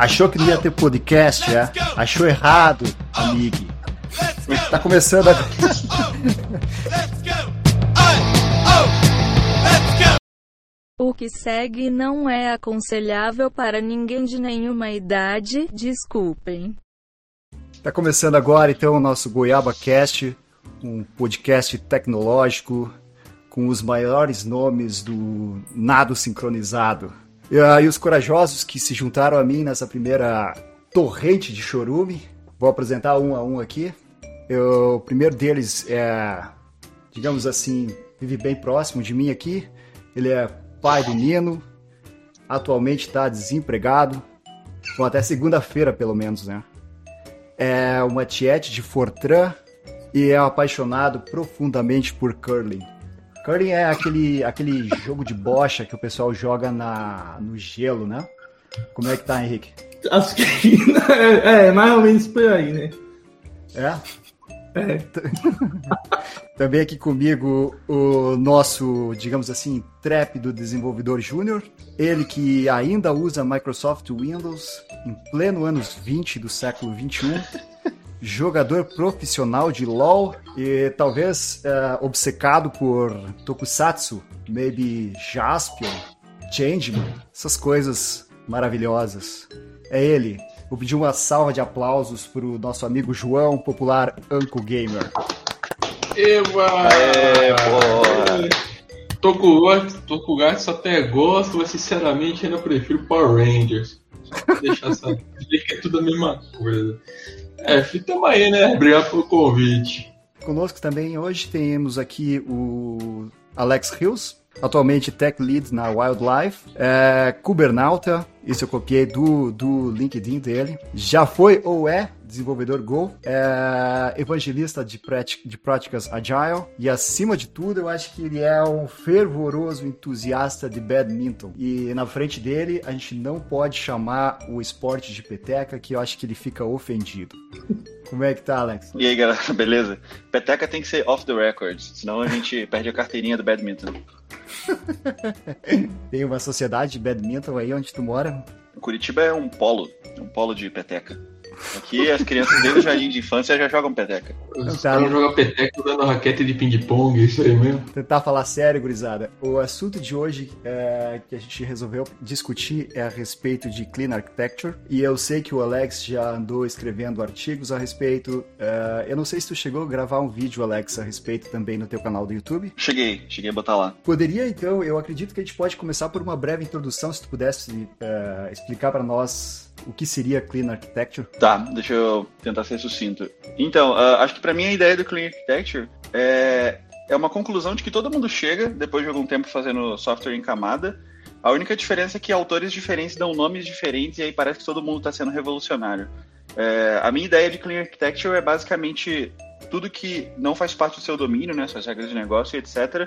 Achou que não ia ter podcast, é? Achou errado, amigo. Tá começando a... O que segue não é aconselhável para ninguém de nenhuma idade, desculpem. Tá começando agora então o nosso Goiaba Cast, um podcast tecnológico com os maiores nomes do nado sincronizado. E aí os corajosos que se juntaram a mim nessa primeira torrente de chorume, vou apresentar um a um aqui. Eu, o primeiro deles é, digamos assim, vive bem próximo de mim aqui. Ele é pai do Nino, atualmente está desempregado, bom, até segunda-feira pelo menos, né? É uma tiete de Fortran e é apaixonado profundamente por curling. Curling é aquele, aquele jogo de bocha que o pessoal joga na, no gelo, né? Como é que tá, Henrique? Acho que é, é mais ou menos por aí, né? É? É. Também aqui comigo o nosso, digamos assim, trépido desenvolvedor júnior. Ele que ainda usa Microsoft Windows em pleno anos 20 do século 21. Jogador profissional de LoL e talvez uh, obcecado por Tokusatsu, maybe Jaspion, Changeman, essas coisas maravilhosas. É ele. Vou pedir uma salva de aplausos para o nosso amigo João, popular Anco Gamer. Eba! É, porra! Tokugatsu até gosto, mas sinceramente ainda prefiro Power Rangers. Só deixar saber que é tudo a mesma coisa. É, tamo aí, né? Obrigado pelo convite. Conosco também hoje temos aqui o Alex Hills, atualmente Tech Lead na Wildlife, é, Kubernauta, isso eu copiei do, do LinkedIn dele, já foi ou é desenvolvedor Go, é evangelista de, de práticas Agile e, acima de tudo, eu acho que ele é um fervoroso entusiasta de badminton. E na frente dele, a gente não pode chamar o esporte de peteca, que eu acho que ele fica ofendido. Como é que tá, Alex? E aí, galera, beleza? Peteca tem que ser off the record, senão a gente perde a carteirinha do badminton. tem uma sociedade de badminton aí onde tu mora? Curitiba é um polo, um polo de peteca. Aqui as crianças desde o jardim de infância já jogam peteca. Os tá. caras jogam peteca usando raquete de ping-pong, isso aí mesmo. Tentar falar sério, gurizada. O assunto de hoje é, que a gente resolveu discutir é a respeito de Clean Architecture. E eu sei que o Alex já andou escrevendo artigos a respeito. É, eu não sei se tu chegou a gravar um vídeo, Alex, a respeito também no teu canal do YouTube. Cheguei, cheguei a botar lá. Poderia, então, eu acredito que a gente pode começar por uma breve introdução, se tu pudesse é, explicar para nós o que seria Clean Architecture? Tá, deixa eu tentar ser sucinto. Então, uh, acho que para mim a ideia do Clean Architecture é, é uma conclusão de que todo mundo chega, depois de algum tempo fazendo software em camada. A única diferença é que autores diferentes dão nomes diferentes e aí parece que todo mundo está sendo revolucionário. É, a minha ideia de Clean Architecture é basicamente tudo que não faz parte do seu domínio, né, suas regras de negócio, etc.,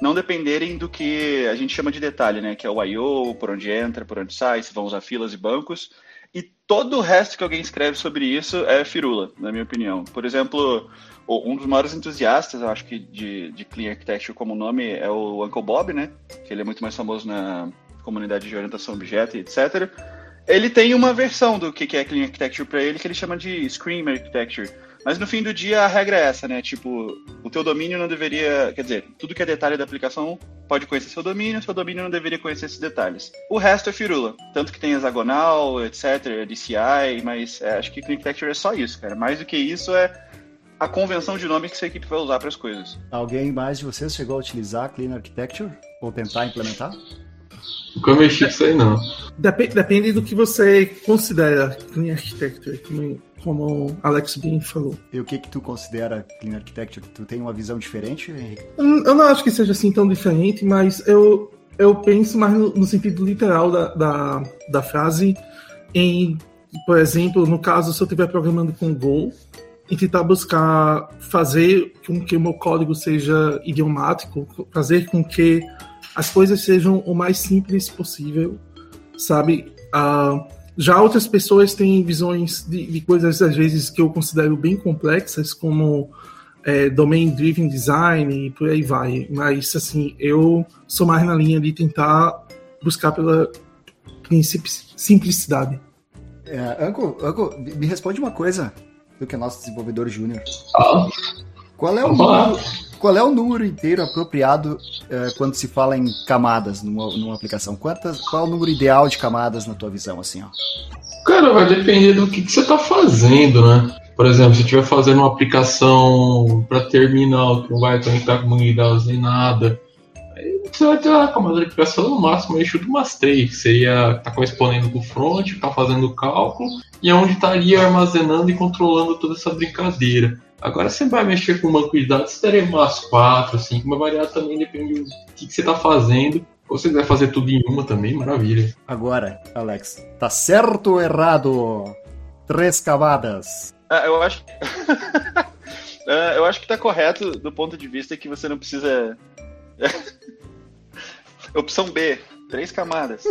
não dependerem do que a gente chama de detalhe, né? Que é o I.O., por onde entra, por onde sai, se vão usar filas e bancos. Todo o resto que alguém escreve sobre isso é firula, na minha opinião. Por exemplo, um dos maiores entusiastas, eu acho que, de, de Clean Architecture como nome é o Uncle Bob, né? Que ele é muito mais famoso na comunidade de orientação objeto e etc. Ele tem uma versão do que é Clean Architecture para ele que ele chama de Scream Architecture mas no fim do dia a regra é essa, né? Tipo, o teu domínio não deveria. Quer dizer, tudo que é detalhe da aplicação pode conhecer seu domínio, seu domínio não deveria conhecer esses detalhes. O resto é firula. Tanto que tem hexagonal, etc., DCI, mas é, acho que Clean Architecture é só isso, cara. Mais do que isso é a convenção de nomes que sua equipe vai usar para as coisas. Alguém mais de vocês chegou a utilizar Clean Architecture? Ou tentar implementar? Nunca mexi com isso aí, não. Depende, depende do que você considera Clean Architecture como Alex Bean falou. E o que que tu considera Clean Architecture? Tu tem uma visão diferente, Henrique? Eu não acho que seja assim tão diferente, mas eu, eu penso mais no, no sentido literal da, da, da frase em, por exemplo, no caso, se eu estiver programando com Go, e tentar buscar fazer com que o meu código seja idiomático, fazer com que as coisas sejam o mais simples possível, sabe? Uh, já outras pessoas têm visões de, de, coisas, às vezes, que eu considero bem complexas, como é, Domain Driven Design e por aí vai. Mas, assim, eu sou mais na linha de tentar buscar pela simplicidade. É, Anco, Anco, me responde uma coisa do que é nosso desenvolvedor júnior. Ah, Qual é o número, qual é o número inteiro apropriado é, quando se fala em camadas numa, numa aplicação? Quantas, qual é o número ideal de camadas na tua visão, assim, ó? Cara, vai depender do que, que você está fazendo, né? Por exemplo, se estiver fazendo uma aplicação para terminal que não vai conectar com unidades nem nada, aí você vai ter a camada de aplicação no máximo aí chuta umas três, que seria tá correspondendo com o front, tá fazendo o cálculo, e é onde estaria armazenando e controlando toda essa brincadeira. Agora você vai mexer com banco de dados, você teria umas quatro, cinco, mas variar também depende do que, que você está fazendo. Ou você quiser fazer tudo em uma também, maravilha. Agora, Alex, tá certo ou errado? Três camadas. Ah, eu acho. Ah, eu acho que tá correto do ponto de vista que você não precisa. Opção B, três camadas.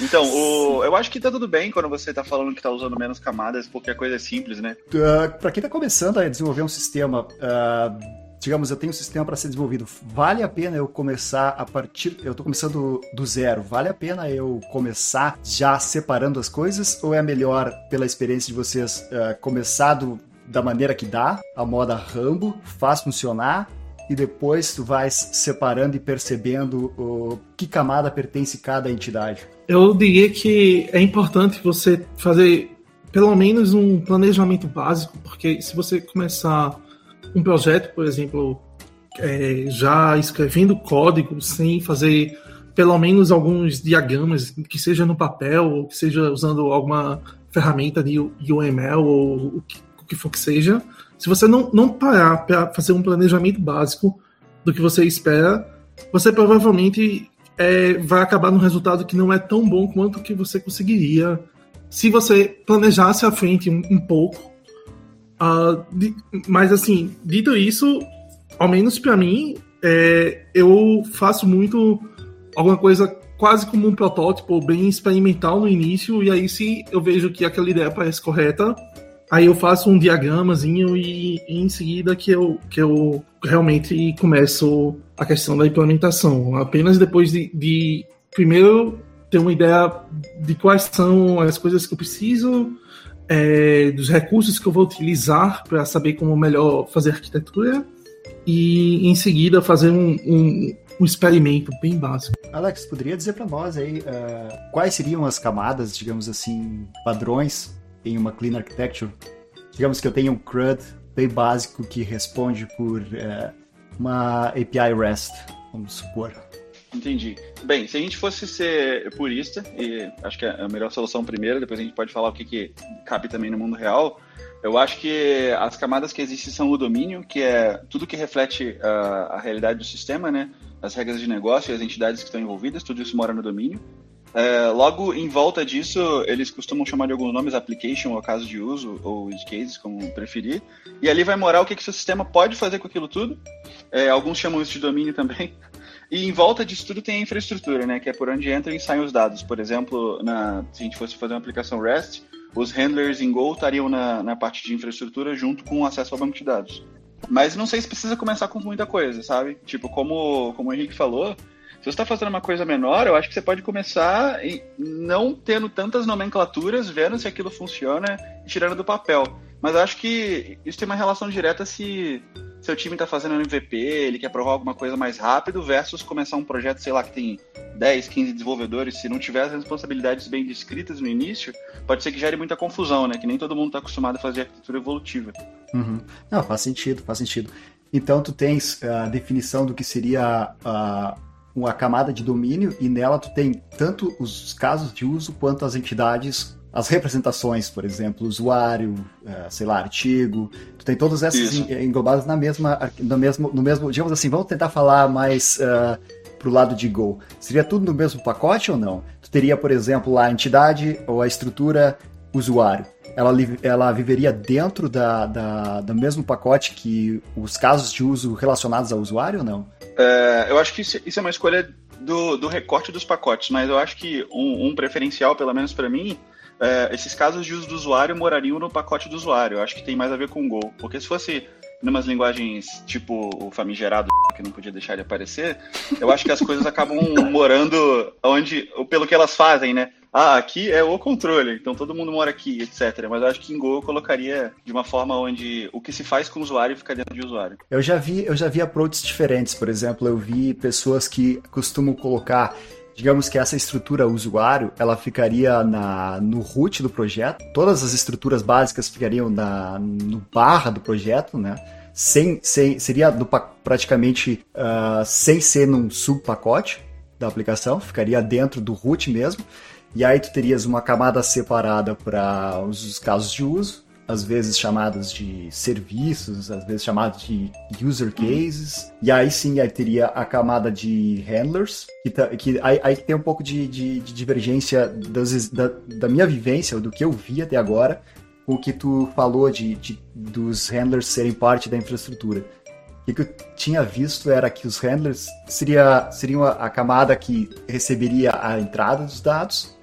Então, o... eu acho que tá tudo bem quando você tá falando que tá usando menos camadas, porque a coisa é simples, né? Uh, para quem está começando a desenvolver um sistema, uh, digamos, eu tenho um sistema para ser desenvolvido, vale a pena eu começar a partir. Eu estou começando do zero, vale a pena eu começar já separando as coisas? Ou é melhor, pela experiência de vocês, uh, começar do, da maneira que dá, a moda Rambo, faz funcionar? E depois tu vais separando e percebendo uh, que camada pertence cada entidade. Eu diria que é importante você fazer pelo menos um planejamento básico, porque se você começar um projeto, por exemplo, é, já escrevendo código sem fazer pelo menos alguns diagramas, que seja no papel ou que seja usando alguma ferramenta de UML ou o que, o que for que seja, se você não, não parar para fazer um planejamento básico do que você espera, você provavelmente é, vai acabar num resultado que não é tão bom quanto que você conseguiria se você planejasse à frente um, um pouco. Uh, de, mas assim, dito isso, ao menos para mim, é, eu faço muito alguma coisa quase como um protótipo, bem experimental no início, e aí se eu vejo que aquela ideia parece correta, aí eu faço um diagramazinho e, e em seguida que eu, que eu realmente começo a questão da implementação. Apenas depois de, de primeiro ter uma ideia de quais são as coisas que eu preciso, é, dos recursos que eu vou utilizar para saber como melhor fazer arquitetura e em seguida fazer um, um, um experimento bem básico. Alex, poderia dizer para nós aí uh, quais seriam as camadas, digamos assim, padrões em uma clean architecture? Digamos que eu tenho um CRUD bem básico que responde por uh, uma API REST, vamos supor. Entendi. Bem, se a gente fosse ser purista, e acho que é a melhor solução primeiro, depois a gente pode falar o que, que cabe também no mundo real, eu acho que as camadas que existem são o domínio, que é tudo que reflete a, a realidade do sistema, né? As regras de negócio e as entidades que estão envolvidas, tudo isso mora no domínio. É, logo, em volta disso, eles costumam chamar de alguns nomes application, ou caso de uso, ou use cases, como preferir. E ali vai morar o que, que seu sistema pode fazer com aquilo tudo. É, alguns chamam isso de domínio também. E em volta disso tudo tem a infraestrutura, né? Que é por onde entram e saem os dados. Por exemplo, na, se a gente fosse fazer uma aplicação REST, os handlers em Go estariam na, na parte de infraestrutura junto com o acesso ao banco de dados. Mas não sei se precisa começar com muita coisa, sabe? Tipo, como, como o Henrique falou, se você está fazendo uma coisa menor, eu acho que você pode começar não tendo tantas nomenclaturas, vendo se aquilo funciona e tirando do papel. Mas eu acho que isso tem uma relação direta se seu time está fazendo MVP, ele quer provar alguma coisa mais rápido, versus começar um projeto, sei lá, que tem 10, 15 desenvolvedores, se não tiver as responsabilidades bem descritas no início, pode ser que gere muita confusão, né? Que nem todo mundo está acostumado a fazer arquitetura evolutiva. Uhum. Não, faz sentido, faz sentido. Então tu tens a definição do que seria a, uma camada de domínio e nela tu tem tanto os casos de uso quanto as entidades as representações, por exemplo, usuário, sei lá, artigo, tu tem todas essas Isso. englobadas na mesma, no mesmo, no mesmo, digamos assim, vamos tentar falar mais uh, pro lado de Go. Seria tudo no mesmo pacote ou não? Tu teria, por exemplo, lá a entidade ou a estrutura usuário. Ela, ela viveria dentro da, da, do mesmo pacote que os casos de uso relacionados ao usuário ou não? É, eu acho que isso, é uma escolha do, do recorte dos pacotes, mas eu acho que um, um preferencial, pelo menos para mim, é, esses casos de uso do usuário morariam no pacote do usuário. Eu acho que tem mais a ver com o Go. Porque se fosse numas linguagens tipo o famigerado que não podia deixar de aparecer, eu acho que as coisas acabam morando onde, pelo que elas fazem, né? Ah, aqui é o controle, então todo mundo mora aqui, etc. Mas eu acho que em Go eu colocaria de uma forma onde o que se faz com o usuário fica dentro de usuário. Eu já vi, eu já vi approaches diferentes. Por exemplo, eu vi pessoas que costumam colocar digamos que essa estrutura usuário, ela ficaria na, no root do projeto, todas as estruturas básicas ficariam na, no barra do projeto, né? Sem, sem, seria do, praticamente uh, sem ser num subpacote da aplicação, ficaria dentro do root mesmo. E aí tu terias uma camada separada para os casos de uso, às vezes chamadas de serviços, às vezes chamadas de user cases, e aí sim aí teria a camada de handlers, que, tá, que aí, aí, tem um pouco de, de, de divergência das, da, da, minha vivência, do que eu vi até agora, com o que tu falou de, de dos handlers serem parte da infraestrutura. O que eu tinha visto era que os handlers seria, seriam a, a camada que receberia a entrada dos dados,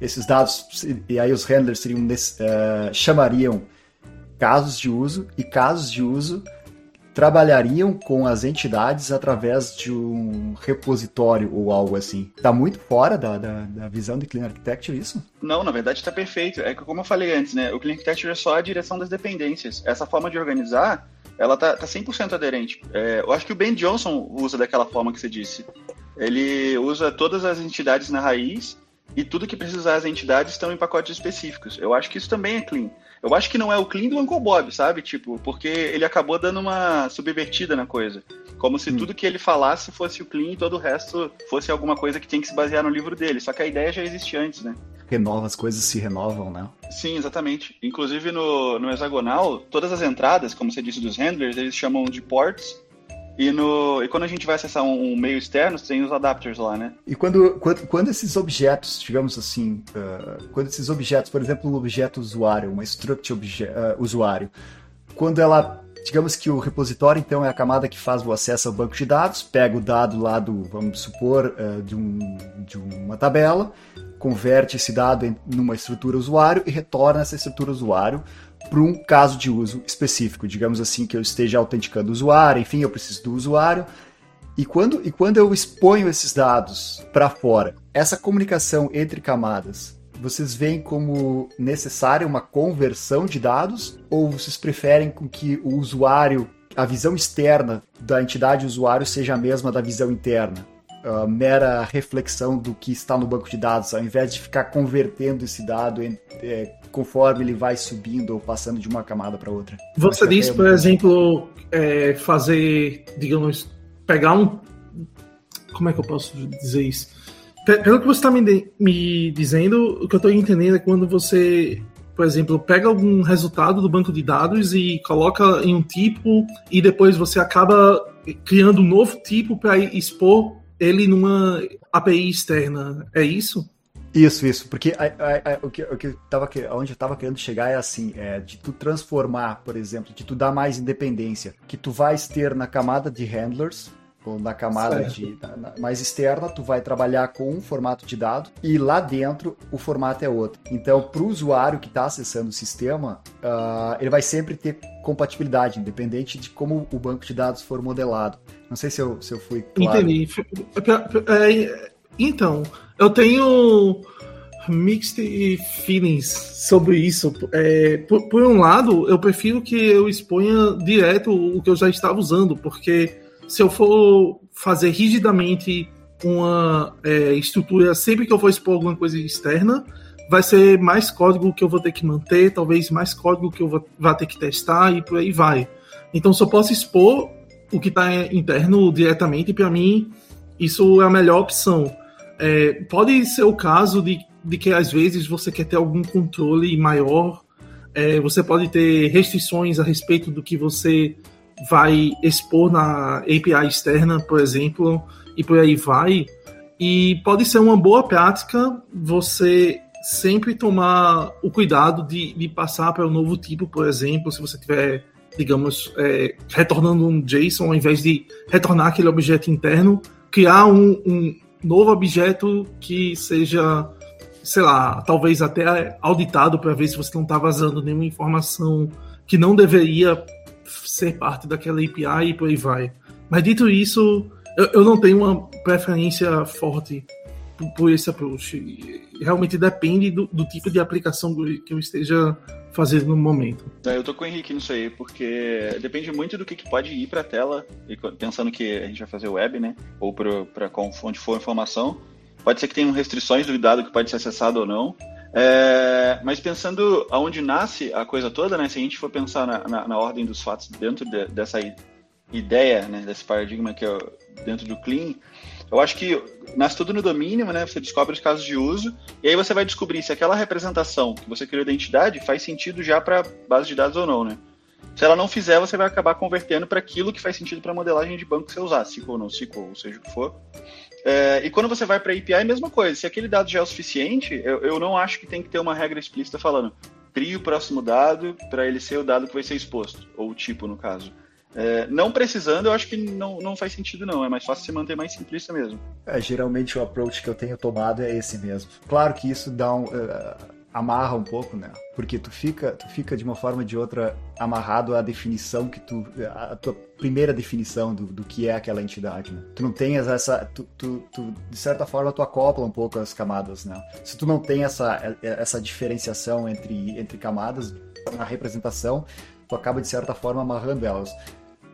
esses dados, e aí os handlers seriam, uh, chamariam casos de uso, e casos de uso trabalhariam com as entidades através de um repositório ou algo assim. Está muito fora da, da, da, visão de Clean Architecture isso? Não, na verdade está perfeito. É que como eu falei antes, né, o Clean Architecture é só a direção das dependências. Essa forma de organizar, ela tá, tá 100% aderente. É, eu acho que o Ben Johnson usa daquela forma que você disse. Ele usa todas as entidades na raiz e tudo que precisar as entidades estão em pacotes específicos. Eu acho que isso também é clean. Eu acho que não é o clean do Uncle Bob, sabe? Tipo, porque ele acabou dando uma subvertida na coisa. Como se hum. tudo que ele falasse fosse o clean e todo o resto fosse alguma coisa que tem que se basear no livro dele. Só que a ideia já existe antes, né? Renova, as coisas se renovam, né? Sim, exatamente. Inclusive no, no hexagonal, todas as entradas, como você disse dos handlers, eles chamam de ports e, no, e quando a gente vai acessar um, meio externo, tem os adapters lá, né? E quando, quando, quando esses objetos, digamos assim, uh, quando esses objetos, por exemplo, um objeto usuário, uma structure uh, usuário, quando ela, digamos que o repositório, então, é a camada que faz o acesso ao banco de dados, pega o dado lá do, vamos supor, uh, de, um, de uma tabela, converte esse dado em numa estrutura usuário e retorna essa estrutura usuário para um caso de uso específico, digamos assim, que eu esteja autenticando o usuário, enfim, eu preciso do usuário. E quando, e quando eu exponho esses dados para fora, essa comunicação entre camadas, vocês veem como necessária uma conversão de dados ou vocês preferem com que o usuário, a visão externa da entidade usuário seja a mesma da visão interna? Uh, mera reflexão do que está no banco de dados, ao invés de ficar convertendo esse dado em, é, conforme ele vai subindo ou passando de uma camada para outra. Você disse, por exemplo, é, fazer, digamos, pegar um. Como é que eu posso dizer isso? Pelo que você está me, me dizendo, o que eu estou entendendo é quando você, por exemplo, pega algum resultado do banco de dados e coloca em um tipo e depois você acaba criando um novo tipo para expor ele numa API externa. É isso? Isso, isso, porque a, a, a, o que, o que eu tava, onde eu estava querendo chegar é assim, é de tu transformar, por exemplo, de tu dar mais independência, que tu vais ter na camada de handlers, ou na camada de, na, mais externa, tu vai trabalhar com um formato de dado e lá dentro o formato é outro. Então, para o usuário que está acessando o sistema, uh, ele vai sempre ter compatibilidade, independente de como o banco de dados for modelado. Não sei se eu, se eu fui claro. Entendi. É, então, eu tenho mixed feelings sobre isso. É, por, por, um lado, eu prefiro que eu exponha direto o que eu já estava usando, porque se eu for fazer rigidamente uma é, estrutura sempre que eu for expor alguma coisa externa, vai ser mais código que eu vou ter que manter, talvez mais código que eu vá ter que testar e por aí vai. Então, se eu posso expor o que está interno diretamente, para mim, isso é a melhor opção. É, pode ser o caso de, de que às vezes você quer ter algum controle maior, é, você pode ter restrições a respeito do que você vai expor na API externa, por exemplo, e por aí vai. E pode ser uma boa prática você sempre tomar o cuidado de, de passar para um novo tipo, por exemplo, se você tiver, digamos, é, retornando um JSON, ao invés de retornar aquele objeto interno, criar um, um novo objeto que seja, sei lá, talvez até auditado para ver se você não está vazando nenhuma informação que não deveria ser parte daquela API e por aí vai. Mas dito isso, eu, eu não tenho uma preferência forte por, por esse approach. Realmente depende do, do, tipo de aplicação que eu esteja fazendo no momento. É, eu tô com o Henrique nisso aí, porque depende muito do que, que pode ir para a tela, pensando que a gente vai fazer web, né? Ou para onde for a informação. Pode ser que tenham restrições do dado que pode ser acessado ou não. É, mas pensando aonde nasce a coisa toda, né? Se a gente for pensar na, na, na ordem dos fatos dentro de, dessa ideia, né, desse paradigma que é dentro do Clean, eu acho que nasce tudo no domínio, né? Você descobre os casos de uso e aí você vai descobrir se aquela representação que você criou da entidade faz sentido já para base de dados ou não, né? Se ela não fizer, você vai acabar convertendo para aquilo que faz sentido para a modelagem de banco que você usar, SQL ou não SQL, ou seja o que for. É, e quando você vai para API, é mesma coisa. Se aquele dado já é o suficiente, eu, eu não acho que tem que ter uma regra explícita falando crie o próximo dado para ele ser o dado que vai ser exposto, ou o tipo, no caso. É, não precisando, eu acho que não, não faz sentido, não. É mais fácil se manter mais simplista mesmo. É, geralmente o approach que eu tenho tomado é esse mesmo. Claro que isso dá um. Uh amarra um pouco, né? Porque tu fica, tu fica de uma forma ou de outra amarrado à definição que tu, a tua primeira definição do, do que é aquela entidade, né? Tu não tens essa, tu, tu, tu, de certa forma tu acopla um pouco as camadas, né? Se tu não tem essa, essa diferenciação entre, entre camadas na representação, tu acaba de certa forma amarrando elas.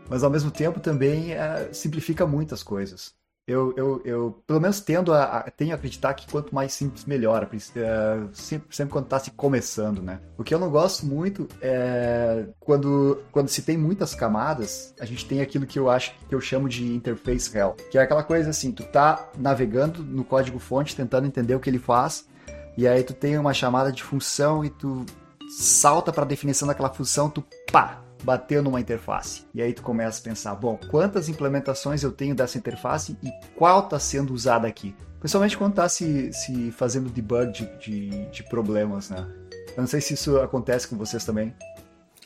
Mas ao mesmo tempo também é, simplifica muitas coisas eu, eu, eu pelo menos tendo a, a, tenho a acreditar que quanto mais simples, melhor. É, sempre, sempre quando está se começando, né? O que eu não gosto muito é quando, quando se tem muitas camadas, a gente tem aquilo que eu acho que eu chamo de interface hell, que é aquela coisa assim, tu tá navegando no código fonte tentando entender o que ele faz, e aí tu tem uma chamada de função e tu salta para a definição daquela função, tu pá, bateu numa interface. E aí tu começa a pensar, bom, quantas implementações eu tenho dessa interface e qual está sendo usada aqui? Principalmente quando está se, se fazendo debug de, de, de problemas, né? Eu não sei se isso acontece com vocês também.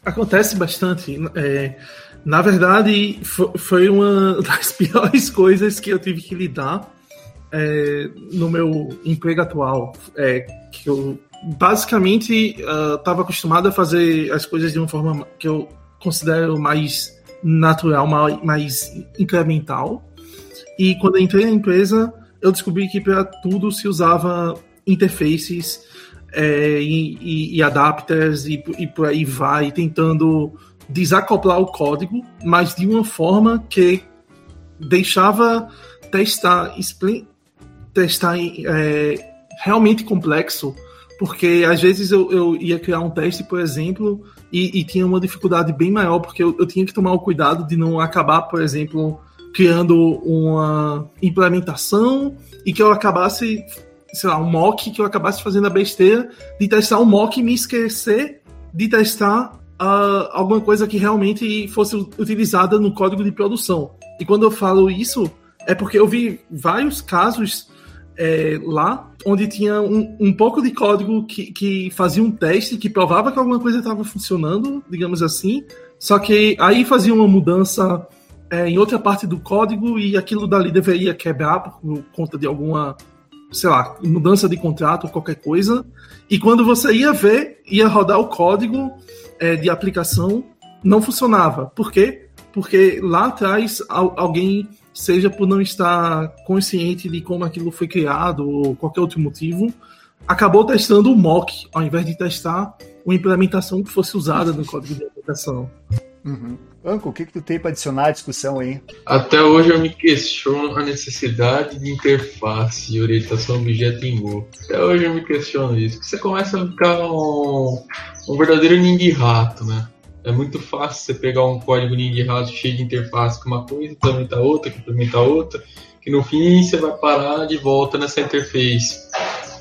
Acontece bastante. É, na verdade, foi uma das piores coisas que eu tive que lidar é, no meu emprego atual. É, que eu basicamente estava uh, acostumado a fazer as coisas de uma forma que eu considero mais natural, mais incremental. E quando entrei na empresa, eu descobri que para tudo se usava interfaces é, e, e, e, adapters e, e por aí vai, tentando desacoplar o código, mas de uma forma que deixava testar, testar é, realmente complexo, porque às vezes eu, eu ia criar um teste, por exemplo, e, e tinha uma dificuldade bem maior, porque eu, eu tinha que tomar o cuidado de não acabar, por exemplo, criando uma implementação e que eu acabasse, sei lá, um mock, que eu acabasse fazendo a besteira de testar um mock e me esquecer de testar uh, alguma coisa que realmente fosse utilizada no código de produção. E quando eu falo isso, é porque eu vi vários casos é, lá, onde tinha um, um pouco de código que, que fazia um teste, que provava que alguma coisa estava funcionando, digamos assim, só que aí fazia uma mudança é, em outra parte do código e aquilo dali deveria quebrar por conta de alguma, sei lá, mudança de contrato ou qualquer coisa. E quando você ia ver, ia rodar o código é, de aplicação, não funcionava. Por quê? Porque lá atrás alguém seja por não estar consciente de como aquilo foi criado ou qualquer outro motivo, acabou testando o mock, ao invés de testar uma implementação que fosse usada no código de aplicação. Uhum. Anco, o que, que tu tem para adicionar à discussão aí? Até hoje eu me questiono a necessidade de interface e orientação objeto em Go. Até hoje eu me questiono isso. Você começa a ficar um, um verdadeiro ninguém rato, né? É muito fácil você pegar um código de raso cheio de interface com uma coisa, implementar outra, implementar outra, que no fim você vai parar de volta nessa interface.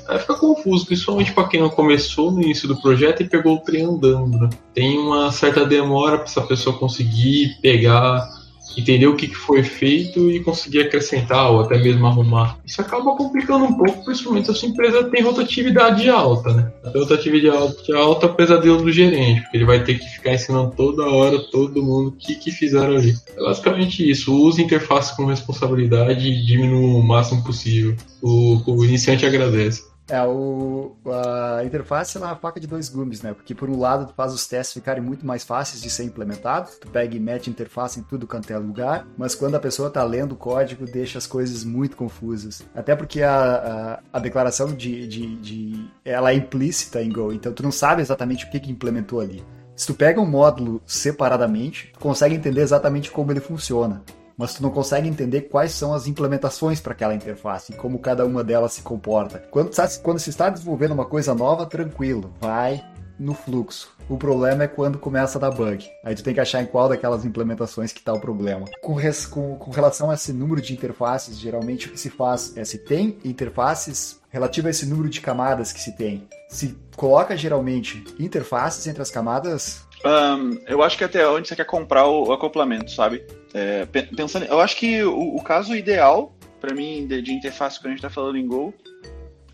Aí fica confuso, principalmente para quem não começou no início do projeto e pegou o trem andando. Né? Tem uma certa demora para essa pessoa conseguir pegar entender o que foi feito e conseguir acrescentar ou até mesmo arrumar. Isso acaba complicando um pouco, principalmente se a sua empresa tem rotatividade alta, né? A rotatividade alta é o pesadelo do gerente, porque ele vai ter que ficar ensinando toda hora todo mundo o que, que fizeram ali. É basicamente isso. Use interface com responsabilidade e diminua o máximo possível. O, o iniciante agradece. É, o, a interface é uma faca de dois gumes, né? Porque por um lado tu faz os testes ficarem muito mais fáceis de ser implementados, tu pega e mete interface em tudo quanto é lugar, mas quando a pessoa tá lendo o código, deixa as coisas muito confusas. Até porque a, a, a declaração de, de, de, ela é implícita em Go, então tu não sabe exatamente o que, que implementou ali. Se tu pega um módulo separadamente, tu consegue entender exatamente como ele funciona mas tu não consegue entender quais são as implementações para aquela interface e como cada uma delas se comporta. Quando, quando se está desenvolvendo uma coisa nova, tranquilo, vai no fluxo. O problema é quando começa a dar bug. Aí tu tem que achar em qual daquelas implementações que está o problema. Com, res, com, com, relação a esse número de interfaces, geralmente o que se faz é se tem interfaces relativo a esse número de camadas que se tem. Se coloca geralmente interfaces entre as camadas um, eu acho que até onde você quer comprar o, o acoplamento, sabe? É, pensando, eu acho que o, o caso ideal para mim de, de, interface quando a gente está falando em Go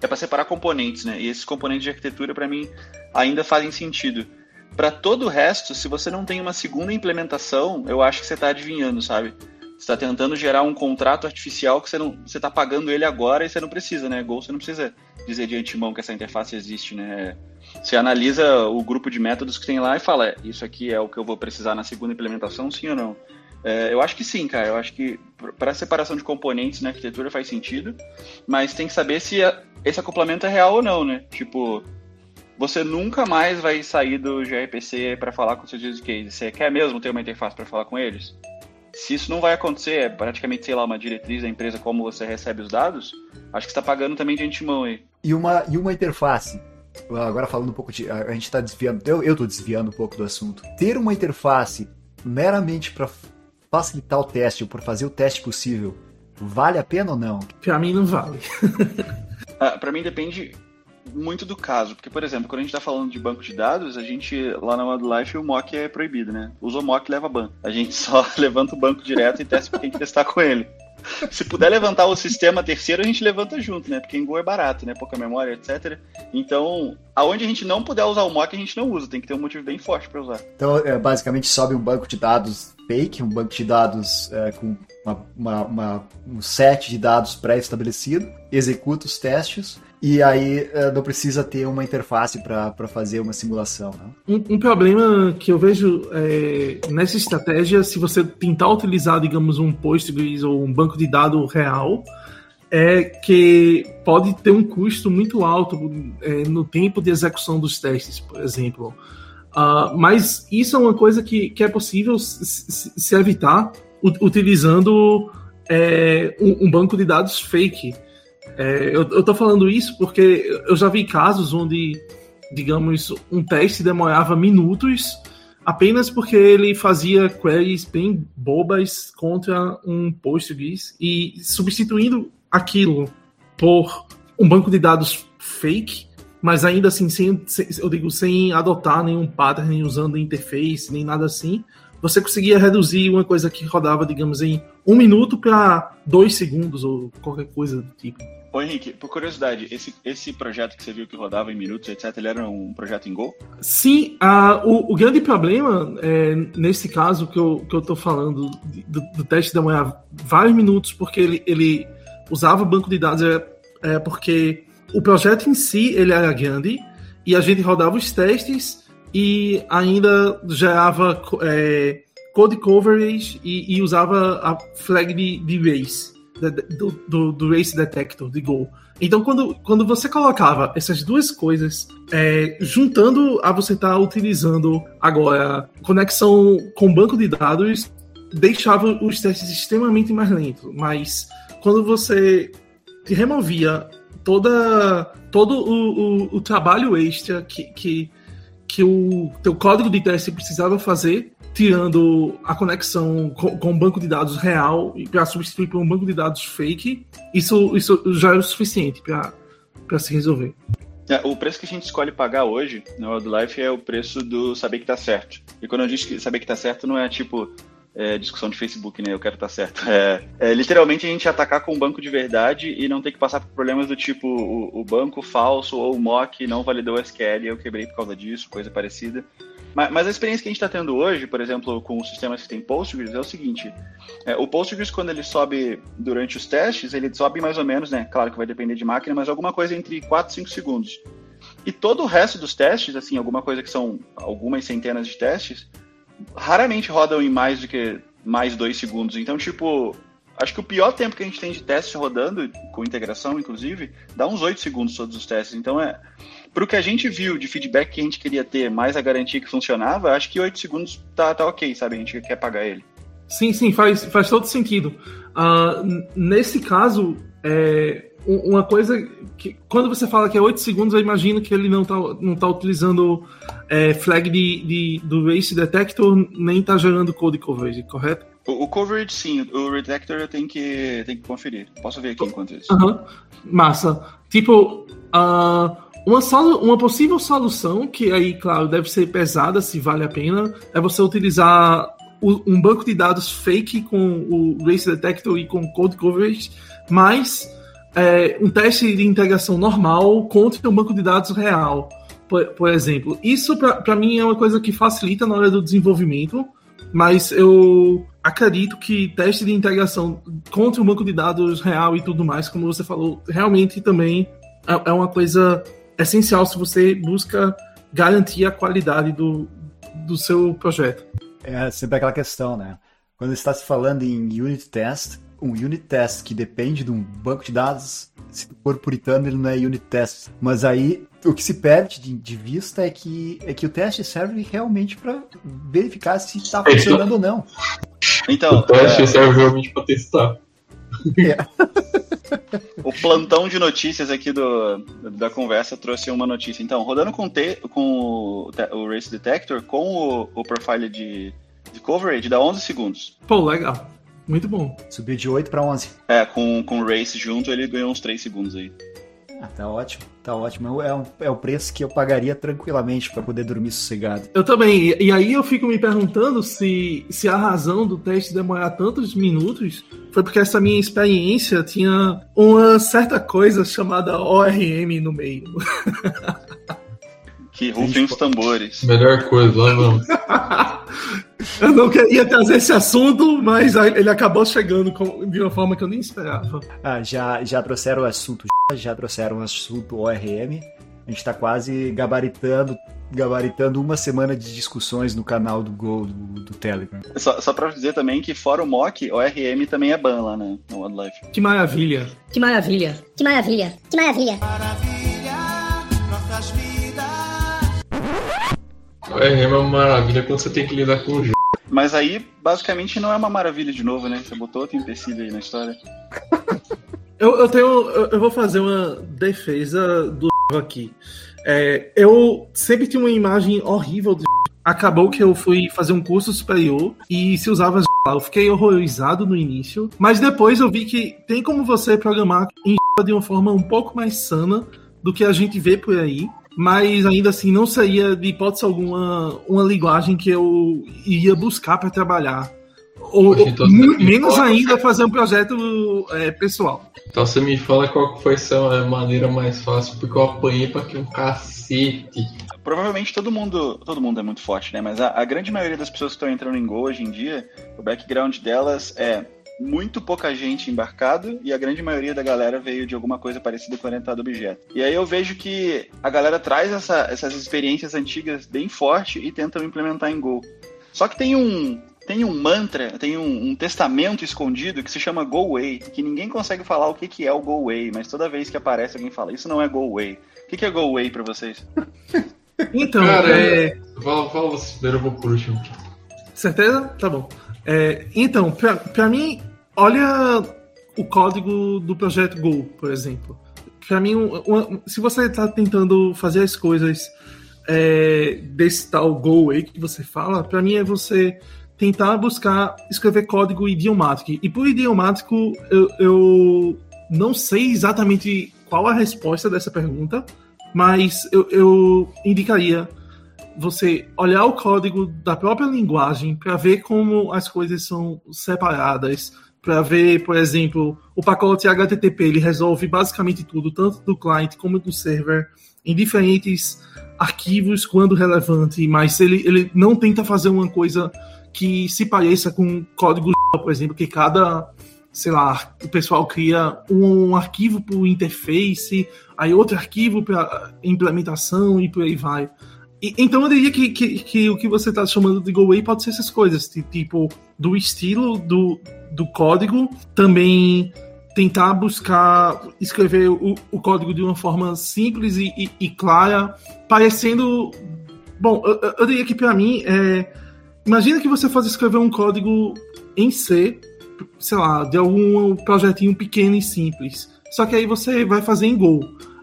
é para separar componentes, né? E esses componentes de arquitetura para mim ainda fazem sentido. Para todo o resto, se você não tem uma segunda implementação, eu acho que você está adivinhando, sabe? Você está tentando gerar um contrato artificial que você não, você está pagando ele agora e você não precisa, né? Go você não precisa dizer de antemão que essa interface existe, né? Você analisa o grupo de métodos que tem lá e fala, é, isso aqui é o que eu vou precisar na segunda implementação, sim ou não? É, eu acho que sim, cara. Eu acho que para separação de componentes na arquitetura faz sentido, mas tem que saber se a, esse acoplamento é real ou não, né? Tipo, você nunca mais vai sair do gRPC para falar com seus use cases. Você quer mesmo ter uma interface para falar com eles? Se isso não vai acontecer, é praticamente, sei lá, uma diretriz da empresa como você recebe os dados, acho que está pagando também de antemão aí. E uma, e uma interface agora falando um pouco de. A gente está desviando. Eu, eu tô desviando um pouco do assunto. Ter uma interface meramente para facilitar o teste ou para fazer o teste possível, vale a pena ou não? Para mim não vale. ah, para mim depende muito do caso, porque, por exemplo, quando a gente está falando de banco de dados, a gente, lá na Wildlife, o mock é proibido, né? Usa o mock leva ban. A gente só levanta o banco direto e testa porque tem que testar com ele. Se puder levantar o sistema terceiro, a gente levanta junto, né? Porque em Go é barato, né? Pouca memória, etc. Então, aonde a gente não puder usar o mock, a gente não usa. Tem que ter um motivo bem forte para usar. Então, é, basicamente, sobe um banco de dados fake, um banco de dados é, com uma, uma, uma, um set de dados pré-estabelecido, executa os testes e aí uh, não precisa ter uma interface para fazer uma simulação. Né? Um, um, problema que eu vejo é, nessa estratégia, se você tentar utilizar, digamos, um Postgres ou um banco de dados real, é que pode ter um custo muito alto é, no tempo de execução dos testes, por exemplo. Uh, mas isso é uma coisa que, que é possível se, se evitar utilizando é, um, um banco de dados fake. É, eu, eu tô falando isso porque eu já vi casos onde, digamos, um teste demorava minutos apenas porque ele fazia queries bem bobas contra um Postgres e substituindo aquilo por um banco de dados fake, mas ainda assim sem, sem eu digo sem adotar nenhum pattern, usando interface nem nada assim, você conseguia reduzir uma coisa que rodava, digamos, em um minuto para dois segundos ou qualquer coisa do tipo. Ô Henrique, por curiosidade, esse, esse projeto que você viu que rodava em minutos, etc., ele era um projeto em Go? Sim, uh, o, o, grande problema, é, nesse caso que eu, que eu tô falando, do, do teste demorar vários minutos, porque ele, ele usava banco de dados, é, é porque o projeto em si ele era grande e a gente rodava os testes e ainda gerava é, code coverage e, e, usava a flag de, de race, do, do, do, race detector de Go. Então, quando, quando você colocava essas duas coisas, é, juntando a você estar tá utilizando agora conexão com banco de dados, deixava os testes extremamente mais lentos. Mas quando você removia toda, todo o, o, o trabalho extra que, que que o teu código de teste precisava fazer, tirando a conexão com, com um banco de dados real e para substituir por um banco de dados fake, isso, isso já é o suficiente para se resolver. É, o preço que a gente escolhe pagar hoje no Wildlife é o preço do saber que tá certo. E quando eu digo que saber que tá certo, não é tipo é, discussão de Facebook, né? Eu quero estar tá certo. É, é, literalmente a gente atacar com um banco de verdade e não ter que passar por problemas do tipo o, o banco falso ou o mock não validou o SQL eu quebrei por causa disso, coisa parecida. Mas, mas, a experiência que a gente está tendo hoje, por exemplo, com o sistema que tem Postgres, é o seguinte: é, o Postgres, quando ele sobe durante os testes, ele sobe mais ou menos, né? Claro que vai depender de máquina, mas alguma coisa entre 4 e 5 segundos. E todo o resto dos testes, assim, alguma coisa que são algumas centenas de testes, raramente rodam em mais do que mais 2 segundos. Então, tipo, acho que o pior tempo que a gente tem de teste rodando, com integração, inclusive, dá uns 8 segundos todos os testes. Então, é pro que a gente viu de feedback que a gente queria ter, mais a garantia que funcionava, acho que 8 segundos tá, tá ok, sabe? A gente quer pagar ele. Sim, sim, faz, faz todo sentido. Uh, nesse caso, é, uma coisa que quando você fala que é 8 segundos, eu imagino que ele não está não tá utilizando é, flag de, de, do Race Detector, nem está gerando code coverage, correto? O, o, coverage, sim. O Detector eu tenho que, tenho que conferir. Posso ver aqui enquanto isso. Uhum. Massa. Tipo, uh, uma, solu uma possível solução, que aí, claro, deve ser pesada se vale a pena, é você utilizar o, um banco de dados fake com o Race Detector e com Code Coverage, mais é, um teste de integração normal contra um banco de dados real, por, por exemplo. Isso, para mim, é uma coisa que facilita na hora do desenvolvimento, mas eu acredito que teste de integração contra um banco de dados real e tudo mais, como você falou, realmente também é, é uma coisa essencial se você busca garantir a qualidade do, do seu projeto. É sempre aquela questão, né? Quando está se falando em unit test, um unit test que depende de um banco de dados, se for puritano, ele não é unit test. Mas aí o que se perde de, de vista é que, é que o teste serve realmente para verificar se está funcionando ou não. Então, o teste é... serve realmente para testar. É. o plantão de notícias aqui do, da conversa trouxe uma notícia. Então, rodando com, te, com o, o Race Detector, com o, o profile de, de coverage, dá 11 segundos. Pô, legal. Muito bom. Subiu de 8 para 11. É, com, com o Race junto, ele ganhou uns 3 segundos aí. Ah, tá ótimo, tá ótimo. É, um, é o preço que eu pagaria tranquilamente para poder dormir sossegado. Eu também. E, e, aí eu fico me perguntando se, se a razão do teste demorar tantos minutos foi porque essa minha experiência tinha uma certa coisa chamada ORM no meio. Que rufem os tambores. Melhor coisa, lá vamos. eu não queria trazer esse assunto, mas ele acabou chegando de uma forma que eu nem esperava. Ah, já, já trouxeram o assunto, já trouxeram o assunto ORM. A gente está quase gabaritando gabaritando uma semana de discussões no canal do Go do, do Telegram. Só, só pra dizer também que fora o mock, o RM também é ban lá né, no Wildlife. Que maravilha. Que maravilha. Que maravilha. Que maravilha. É, é uma maravilha quando você tem que lidar com o jogo. Mas aí, basicamente, não é uma maravilha de novo, né? Você botou outro empecilho aí na história. eu, eu tenho. Eu, eu, vou fazer uma defesa do aqui. É, eu sempre tinha uma imagem horrível de. Acabou que eu fui fazer um curso superior e se usava eu fiquei horrorizado no início, mas depois eu vi que tem como você programar em de uma forma um pouco mais sana do que a gente vê por aí mas ainda assim não seria de hipótese alguma uma linguagem que eu iria buscar para trabalhar. Ou, então menos ainda fazer um projeto é, pessoal. Então você me fala qual foi a maneira mais fácil, porque eu apanhei para que um cacete. Provavelmente todo mundo, todo mundo é muito forte, né? Mas a, a grande maioria das pessoas que estão entrando em Go hoje em dia, o background delas é muito pouca gente embarcado e a grande maioria da galera veio de alguma coisa parecida com orientado objeto. E aí eu vejo que a galera traz essa, essas experiências antigas bem forte e tentam implementar em Go. Só que tem um, tem um mantra, tem um, um, testamento escondido que se chama Go Away, que ninguém consegue falar o que, que é o Go Away, mas toda vez que aparece alguém fala, isso não é Go Away. O que, que é Go Away pra vocês? então, Cara, é... fala, fala você primeiro, eu vou por último. Certeza? Tá bom. É, então, para mim, olha o código do projeto Go, por exemplo. Para mim, uma, se você está tentando fazer as coisas é, desse tal Go aí que você fala, para mim é você tentar buscar escrever código idiomático. E por idiomático, eu, eu não sei exatamente qual a resposta dessa pergunta, mas eu, eu indicaria você olhar o código da própria linguagem para ver como as coisas são separadas, para ver, por exemplo, o pacote HTTP ele resolve basicamente tudo, tanto do client como do server, em diferentes arquivos quando relevante, mas ele, ele não tenta fazer uma coisa que se pareça com código, por exemplo, que cada, sei lá, o pessoal cria um arquivo para o interface, aí outro arquivo para implementação e por aí vai. Então eu diria que, que, que o que você está chamando de Go Away pode ser essas coisas, tipo, do estilo do, do código, também tentar buscar escrever o, o código de uma forma simples e, e, e clara, parecendo. Bom, eu, eu diria que para mim é. Imagina que você fosse escrever um código em C, sei lá, de algum projetinho pequeno e simples. Só que aí você vai fazer em Go.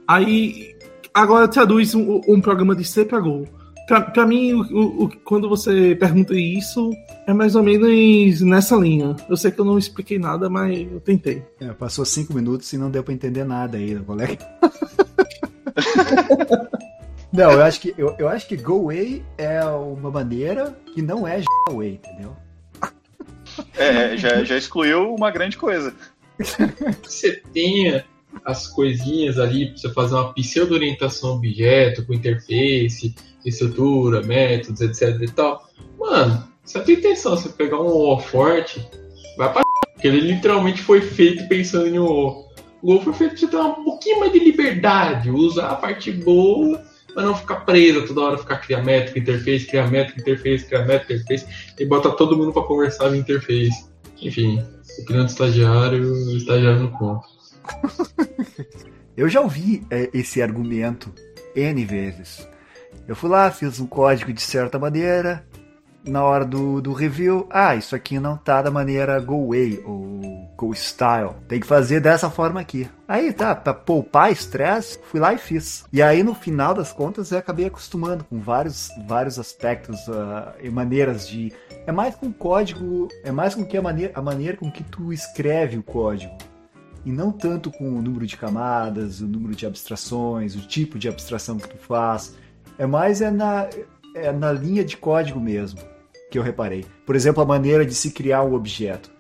Aí agora traduz um, um programa de C para Go. Para mim, o, o, quando você pergunta isso, é mais ou menos nessa linha. Eu sei que eu não expliquei nada, mas eu tentei. É, passou cinco minutos e não deu para entender nada aí, colega. não, eu acho que eu, eu acho que Go Away é uma maneira que não é Away, entendeu? É, já, já excluiu uma grande coisa. Você tenha as coisinhas ali para você fazer uma pseudo-orientação objeto com interface, estrutura, métodos, etc e tal. Mano, se a tua intenção é você pegar um O forte, vai pra porque ele literalmente foi feito pensando em um O. O O foi feito pra você ter um pouquinho mais de liberdade, usar a parte boa, mas não ficar preso toda hora, ficar criar métrica, interface, criar métrica, interface, criar métrica, interface, e bota todo mundo para conversar via interface. Enfim, o criando estagiário, o estagiário no ponto. Eu já ouvi é, esse argumento N vezes. Eu fui lá, fiz um código de certa maneira, na hora do, do review, ah, isso aqui não tá da maneira Go Way ou Go Style. Tem que fazer dessa forma aqui. Aí tá, pra poupar estresse, fui lá e fiz. E aí no final das contas eu acabei acostumando com vários, vários aspectos uh, e maneiras de. É mais com código, é mais com que a maneira, a maneira com que tu escreve o código e não tanto com o número de camadas, o número de abstrações, o tipo de abstração que tu faz. É mais é na, é na linha de código mesmo que eu reparei. Por exemplo, a maneira de se criar um objeto.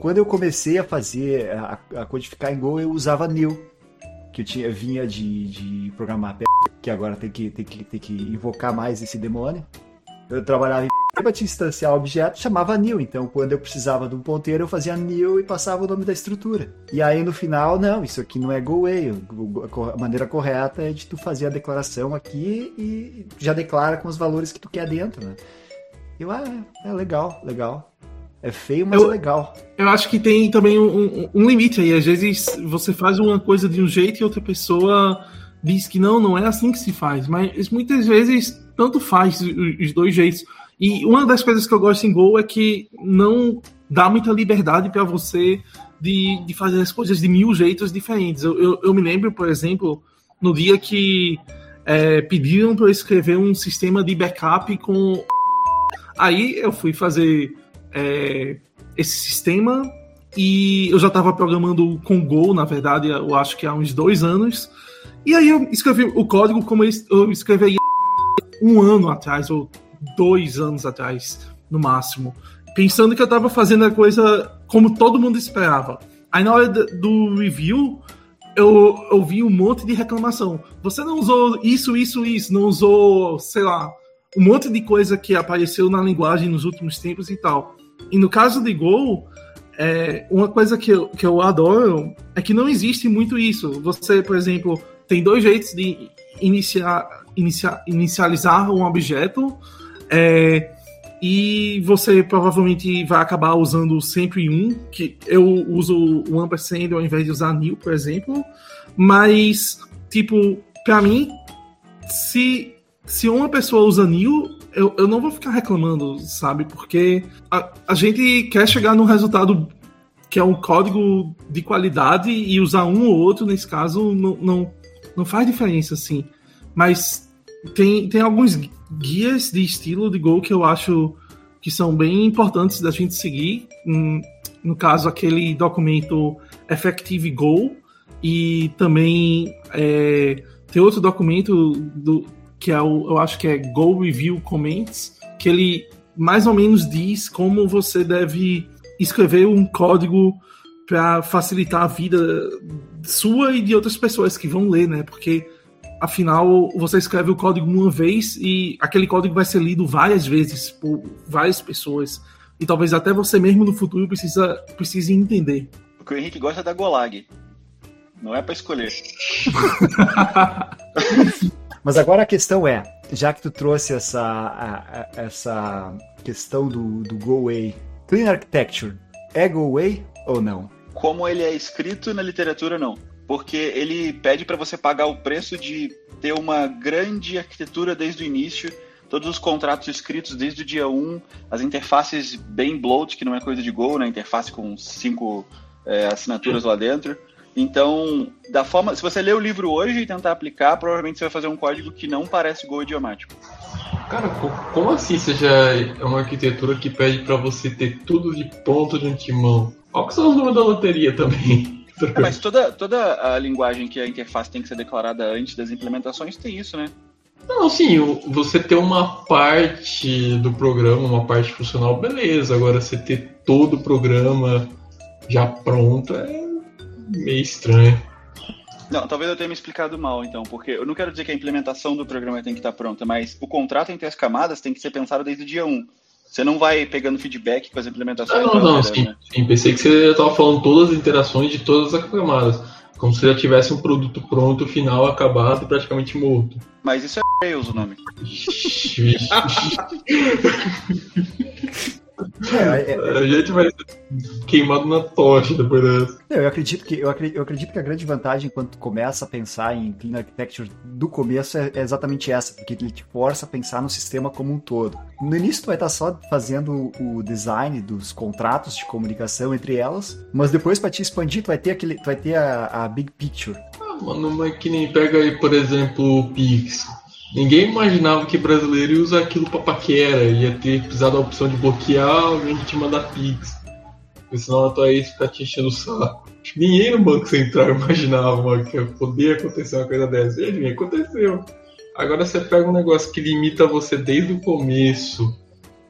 Quando eu comecei a fazer, a, a codificar em Go, eu usava new, que eu tinha, vinha de, de programar que agora tem que, tem, que, tem que invocar mais esse demônio. Eu trabalhava em para te instanciar objeto chamava new. Então, quando eu precisava de um ponteiro, eu fazia new e passava o nome da estrutura. E aí no final, não, isso aqui não é go away. A maneira correta é de tu fazer a declaração aqui e já declara com os valores que tu quer dentro, né? Eu, ah, é legal, legal. É feio, mas eu, é legal. Eu acho que tem também um, um, um limite aí. Às vezes você faz uma coisa de um jeito e outra pessoa diz que não, não é assim que se faz. Mas muitas vezes tanto faz os dois jeitos. E uma das coisas que eu gosto em Go é que não dá muita liberdade para você de, de fazer as coisas de mil jeitos diferentes. Eu, eu, eu me lembro, por exemplo, no dia que é, pediram para escrever um sistema de backup com. Aí eu fui fazer é, esse sistema e eu já estava programando com Go, na verdade, eu acho que há uns dois anos. E aí eu escrevi o código como eu escrevi um ano atrás, ou dois anos atrás, no máximo, pensando que eu estava fazendo a coisa como todo mundo esperava. Aí na hora do review, eu, eu vi um monte de reclamação. Você não usou isso, isso, isso, não usou, sei lá, um monte de coisa que apareceu na linguagem nos últimos tempos e tal. E no caso de Go, é, uma coisa que eu, que eu adoro é que não existe muito isso. Você, por exemplo, tem dois jeitos de iniciar, iniciar, inicializar um objeto é, e você provavelmente vai acabar usando sempre um, que eu uso o ampersand ao invés de usar nil, por exemplo. Mas, tipo, para mim, se, se uma pessoa usa nil, eu, eu não vou ficar reclamando, sabe? Porque a, a gente quer chegar num resultado que é um código de qualidade e usar um ou outro, nesse caso, não, não, não faz diferença, assim. Mas tem, tem alguns guias de estilo de Go que eu acho que são bem importantes da gente seguir. No caso, aquele documento Effective Go e também é, tem outro documento do, que é o, eu acho que é Go Review Comments, que ele mais ou menos diz como você deve escrever um código para facilitar a vida sua e de outras pessoas que vão ler, né? Porque afinal você escreve o código uma vez e aquele código vai ser lido várias vezes por várias pessoas e talvez até você mesmo no futuro precisa precise entender. Porque o Henrique gosta da Golag. Não é para escolher. Mas agora a questão é, já que tu trouxe essa, a, a, essa questão do, do Go Away, Clean Architecture é Go Away ou não? Como ele é escrito na literatura, não. Porque ele pede para você pagar o preço de ter uma grande arquitetura desde o início, todos os contratos escritos desde o dia 1, as interfaces bem bloat, que não é coisa de Go, né? Interface com cinco é, assinaturas lá dentro. Então, da forma, se você ler o livro hoje e tentar aplicar, provavelmente você vai fazer um código que não parece Go idiomático. Cara, como assim já é uma arquitetura que pede para você ter tudo de ponto de antemão? Qual que são os números da loteria também? É, mas toda, toda a linguagem que a interface tem que ser declarada antes das implementações tem isso, né? Não, sim, você ter uma parte do programa, uma parte funcional, beleza. Agora, você ter todo o programa já pronto é meio estranho. Não, talvez eu tenha me explicado mal, então, porque eu não quero dizer que a implementação do programa tem que estar pronta, mas o contrato entre as camadas tem que ser pensado desde o dia 1. Você não vai pegando feedback com as implementações. Ah, não, não, sim, né? sim. Pensei que você estava falando todas as interações de todas as camadas. Como se já tivesse um produto pronto, final, acabado, praticamente morto. Mas isso é Rails o nome. É, é, a gente vai ser queimado na tocha depois dessa. Eu acredito que eu acredito, eu acredito que a grande vantagem quando tu começa a pensar em Clean Architecture do começo é, é, exatamente essa, porque ele te força a pensar no sistema como um todo. No início tu vai estar só fazendo o design dos contratos de comunicação entre elas, mas depois para te expandir tu vai ter aquele, tu vai ter a, a big picture. Ah, mano, mas que nem pega aí, por exemplo, o Pix Ninguém imaginava que brasileiro ia usar aquilo pra paquera, ia ter precisado da opção de bloquear alguém que te mandar pix. Senão a tua ex fica te enchendo o saco. Ninguém no Banco Central imaginava mano, que podia acontecer uma coisa dessa. E ninguém aconteceu. Agora você pega um negócio que limita você desde o começo,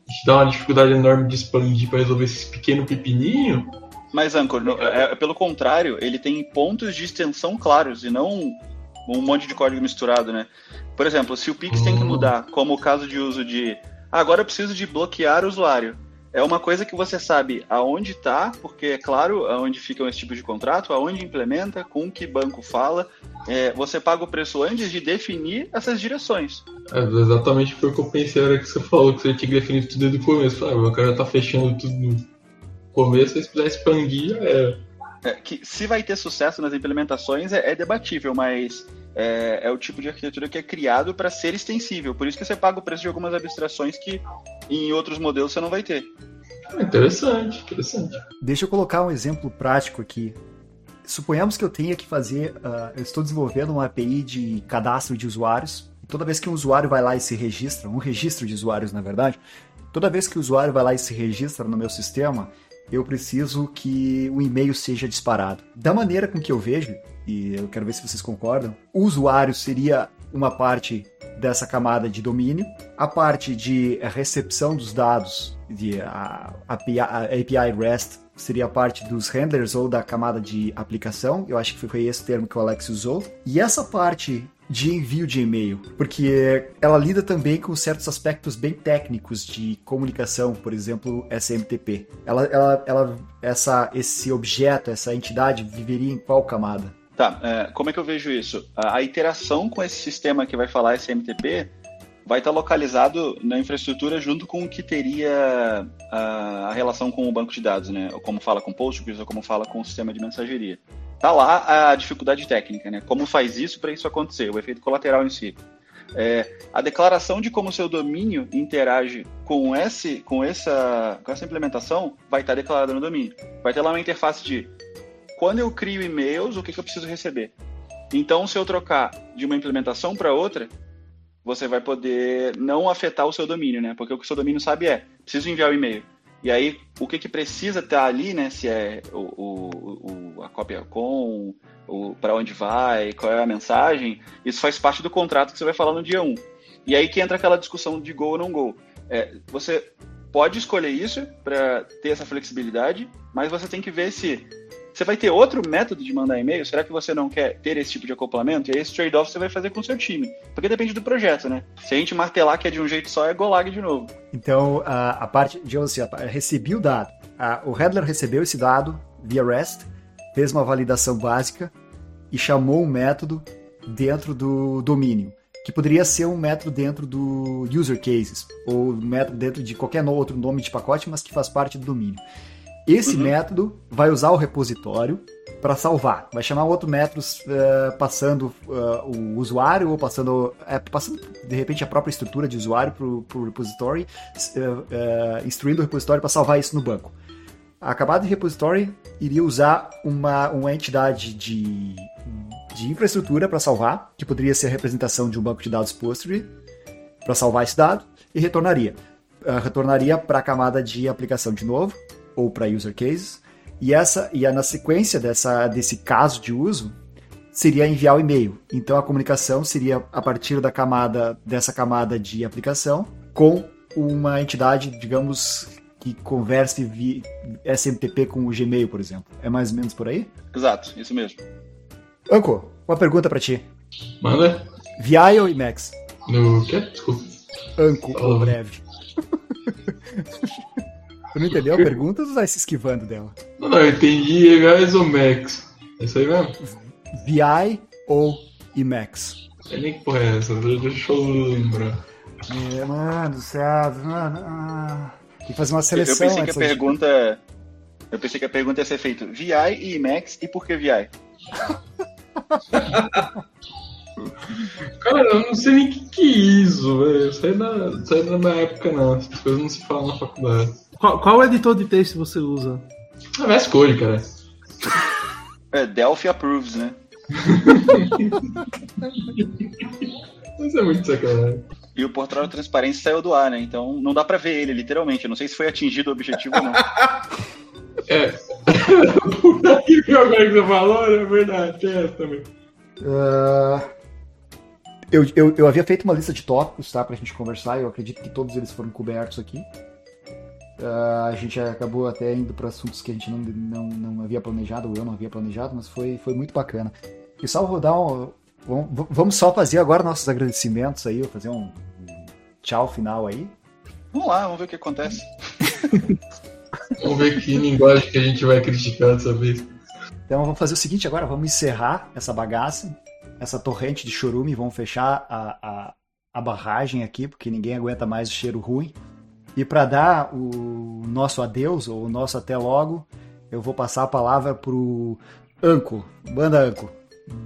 te dá uma dificuldade enorme de expandir para resolver esses pequenos pepininhos. Mas, Anchor, é, é, pelo contrário, ele tem pontos de extensão claros e não um monte de código misturado, né? Por exemplo, se o Pix tem que hum. mudar, como o caso de uso de ah, agora eu preciso de bloquear o usuário. É uma coisa que você sabe aonde está, porque é claro aonde ficam esse tipo de contrato, aonde implementa, com que banco fala. É, você paga o preço antes de definir essas direções. É, exatamente foi o que eu pensei era que você falou, que você tinha que definir tudo desde o começo. Ah, o cara tá fechando tudo no começo, se puder expandir, já era. É, que se vai ter sucesso nas implementações é, é debatível, mas é, é, o tipo de arquitetura que é criado para ser extensível. Por isso que você paga o preço de algumas abstrações que em outros modelos você não vai ter. Ah, interessante, interessante. Deixa eu colocar um exemplo prático aqui. Suponhamos que eu tenha que fazer, uh, eu estou desenvolvendo uma API de cadastro de usuários. Toda vez que um usuário vai lá e se registra, um registro de usuários na verdade, toda vez que o usuário vai lá e se registra no meu sistema, eu preciso que o e-mail seja disparado. Da maneira com que eu vejo, e eu quero ver se vocês concordam, o usuário seria uma parte dessa camada de domínio, a parte de recepção dos dados de a, API, a API REST seria a parte dos handlers ou da camada de aplicação, eu acho que foi esse termo que o Alex usou, e essa parte de envio de e-mail, porque ela lida também com certos aspectos bem técnicos de comunicação, por exemplo, SMTP. Ela, ela, ela, essa, esse objeto, essa entidade viveria em qual camada? Tá, é, como é que eu vejo isso? A, a, interação com esse sistema que vai falar SMTP vai estar localizado na infraestrutura junto com o que teria a, a relação com o banco de dados, né? Ou como fala com Postgres, ou como fala com o sistema de mensageria. Tá lá a dificuldade técnica, né? Como faz isso para isso acontecer, o efeito colateral em si. É, a declaração de como o seu domínio interage com, esse, com, essa, com essa implementação vai estar declarada no domínio. Vai ter lá uma interface de quando eu crio e-mails, o que, que eu preciso receber. Então, se eu trocar de uma implementação para outra, você vai poder não afetar o seu domínio, né? Porque o que o seu domínio sabe é, preciso enviar o e-mail. E aí, o que, que precisa estar ali, né? Se é o, o, a cópia com, para onde vai, qual é a mensagem, isso faz parte do contrato que você vai falar no dia 1. E aí que entra aquela discussão de go ou não go. É, você pode escolher isso para ter essa flexibilidade, mas você tem que ver se você vai ter outro método de mandar e-mail? Será que você não quer ter esse tipo de acoplamento? E aí esse trade-off você vai fazer com o seu time. Porque depende do projeto, né? Se a gente martelar que é de um jeito só, é Golag de novo. Então, a, a parte, digamos assim, a, recebi o dado. A, o Headler recebeu esse dado via REST, fez uma validação básica e chamou um método dentro do domínio que poderia ser um método dentro do user cases, ou um método dentro de qualquer outro nome de pacote, mas que faz parte do domínio. Esse uhum. método vai usar o repositório para salvar. Vai chamar outro método uh, passando uh, o usuário ou passando, uh, passando de repente a própria estrutura de usuário para o repository, instruindo o repositório para salvar isso no banco. A camada de repository iria usar uma, uma entidade de de infraestrutura para salvar, que poderia ser a representação de um banco de dados Postgre, para salvar esse dado, e retornaria. Retornaria para a camada de aplicação de novo, ou para user cases, e essa e na sequência dessa, desse caso de uso seria enviar o e-mail. Então a comunicação seria a partir da camada dessa camada de aplicação com uma entidade, digamos, que converse via SMTP com o Gmail, por exemplo. É mais ou menos por aí? Exato, isso mesmo. Anco, uma pergunta pra ti. Manda. VI ou IMAX? No quê? Desculpa. Anco ou breve? tu não entendeu a pergunta ou tu tá se esquivando dela? Não, não, eu entendi EGAS ou Max. É isso aí mesmo? VI ou IMAX? É nem que porra é essa, deixa eu lembrar. É, mano do céu, mano. Ah, tem que fazer uma seleção. Eu pensei que a pergunta. Eu pensei que a pergunta ia ser feita VI e IMAX e por que VI? Cara, eu não sei nem o que, que é isso, velho. Isso aí não sai da minha época, não. Essas coisas não se falam na faculdade. Qual, qual editor de texto você usa? Ah, VS Code, cara. É, Delphi approves, né? Isso é muito sacanagem. E o portal de transparência saiu do ar, né? Então não dá pra ver ele, literalmente. Eu não sei se foi atingido o objetivo ou não. É. Aquilo que agora que você falou, é verdade, tem essa também. Uh, eu, eu, eu havia feito uma lista de tópicos, tá, pra gente conversar, eu acredito que todos eles foram cobertos aqui. Uh, a gente acabou até indo para assuntos que a gente não, não, não havia planejado, ou eu não havia planejado, mas foi, foi muito bacana. E só vou dar um. Vamos só fazer agora nossos agradecimentos aí, vou fazer um, um tchau final aí. Vamos lá, vamos ver o que acontece. Vamos ver que linguagem que a gente vai criticar dessa vez. Então vamos fazer o seguinte agora, vamos encerrar essa bagaça, essa torrente de chorume, vamos fechar a, a, a barragem aqui, porque ninguém aguenta mais o cheiro ruim. E para dar o nosso adeus, ou o nosso até logo, eu vou passar a palavra pro Anco. Banda Anco,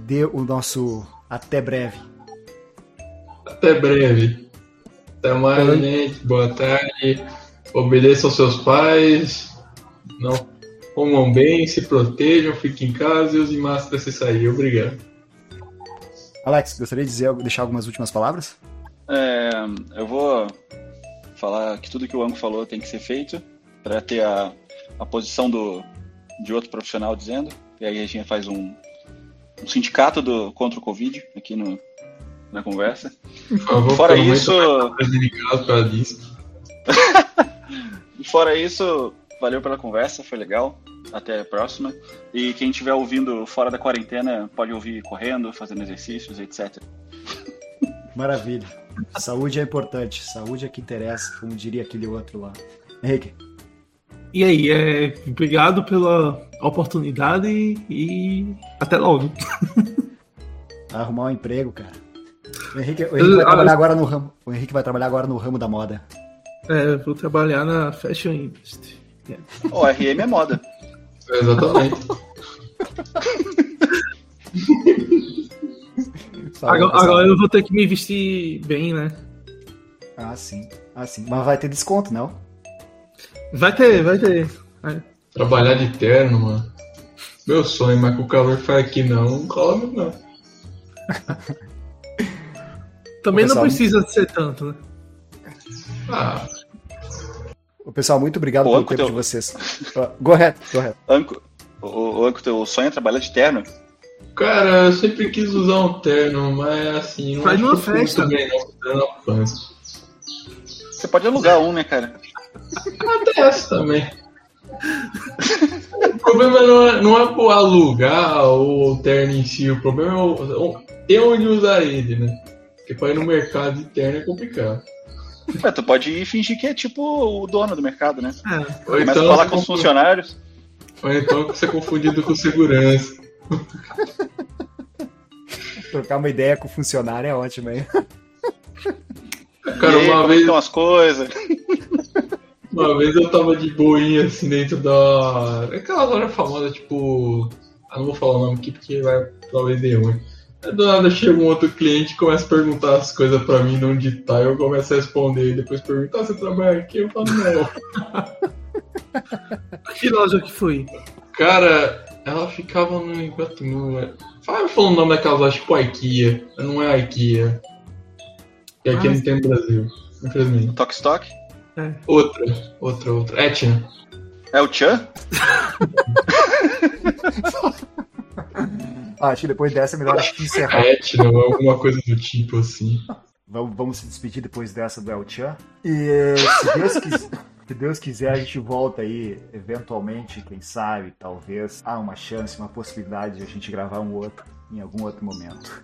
dê o nosso até breve. Até breve. Até mais, gente. Boa tarde obedeçam seus pais, não comam bem, se protejam, fiquem em casa e usem máscara se sair. Obrigado. Alex, gostaria de dizer, deixar algumas últimas palavras? É, eu vou falar que tudo que o Ango falou tem que ser feito para ter a, a posição do, de outro profissional dizendo. E aí a gente faz um, um sindicato do, contra o Covid aqui no, na conversa. Por favor, Fora isso. Fora isso, valeu pela conversa, foi legal. Até a próxima. E quem estiver ouvindo fora da quarentena pode ouvir correndo, fazendo exercícios, etc. Maravilha. Saúde é importante. Saúde é que interessa, como diria aquele outro lá. Henrique. E aí, é, obrigado pela oportunidade e até logo. Arrumar um emprego, cara. O Henrique, o Henrique vai trabalhar agora no ramo. O Henrique vai trabalhar agora no ramo da moda. É, vou trabalhar na Fashion Industry. Yeah. O RM é moda. exatamente. agora, agora, eu vou ter que me vestir bem, né? Ah, sim. Ah, sim. Mas vai ter desconto, não? Vai ter, vai ter. Vai. Trabalhar de terno, mano. Meu sonho, mas com o calor faz aqui não, não cola não. Também não precisa ser tanto, né? Ah. O pessoal, muito obrigado pelo tempo teu... de vocês. go ahead, go ahead. Anco, o, Anco, teu sonho é trabalhar de terno? Cara, eu sempre quis usar um terno, mas assim, não Faz uma festa. Bem, não, Você pode alugar um, né, cara? Acontece também. O problema não é, não é por alugar o terno em si, o problema é o, ter onde usar ele, né? Porque pra ir no mercado de terno é complicado. É, tu pode ir fingir que é tipo o dono do mercado, né? É. Começa então, a falar você com os funcionários. ou então você é confundido com segurança. Trocar uma ideia com o funcionário é ótimo, hein? Cara, e aí, uma como vez, estão as coisas? uma vez eu tava de boinha assim dentro da. Aquela hora famosa, tipo. Ah, não vou falar o nome aqui porque vai talvez dê ruim. Aí Do nada chega um outro cliente e começa a perguntar as coisas pra mim, não digitar, eu começo a responder, e depois perguntar você trabalha aqui? Eu falo, não. Que loja que foi? Cara, ela ficava no Iguatemi. Fala falando o nome daquelas lojas, tipo IKEA. Mas Não é IKEA. E aqui Ah, não tem no Brasil, infelizmente. Toque Stock? Outra, outra, outra. Etna. É o Chan? Ah, acho que depois dessa é melhor encerrar. A Etna, ou alguma coisa do tipo assim. Vamos, se despedir depois dessa do El Chan. E se Deus, quis- se Deus quiser, a gente volta aí, eventualmente, quem sabe, talvez, há uma chance, uma possibilidade de a gente gravar um outro em algum outro momento.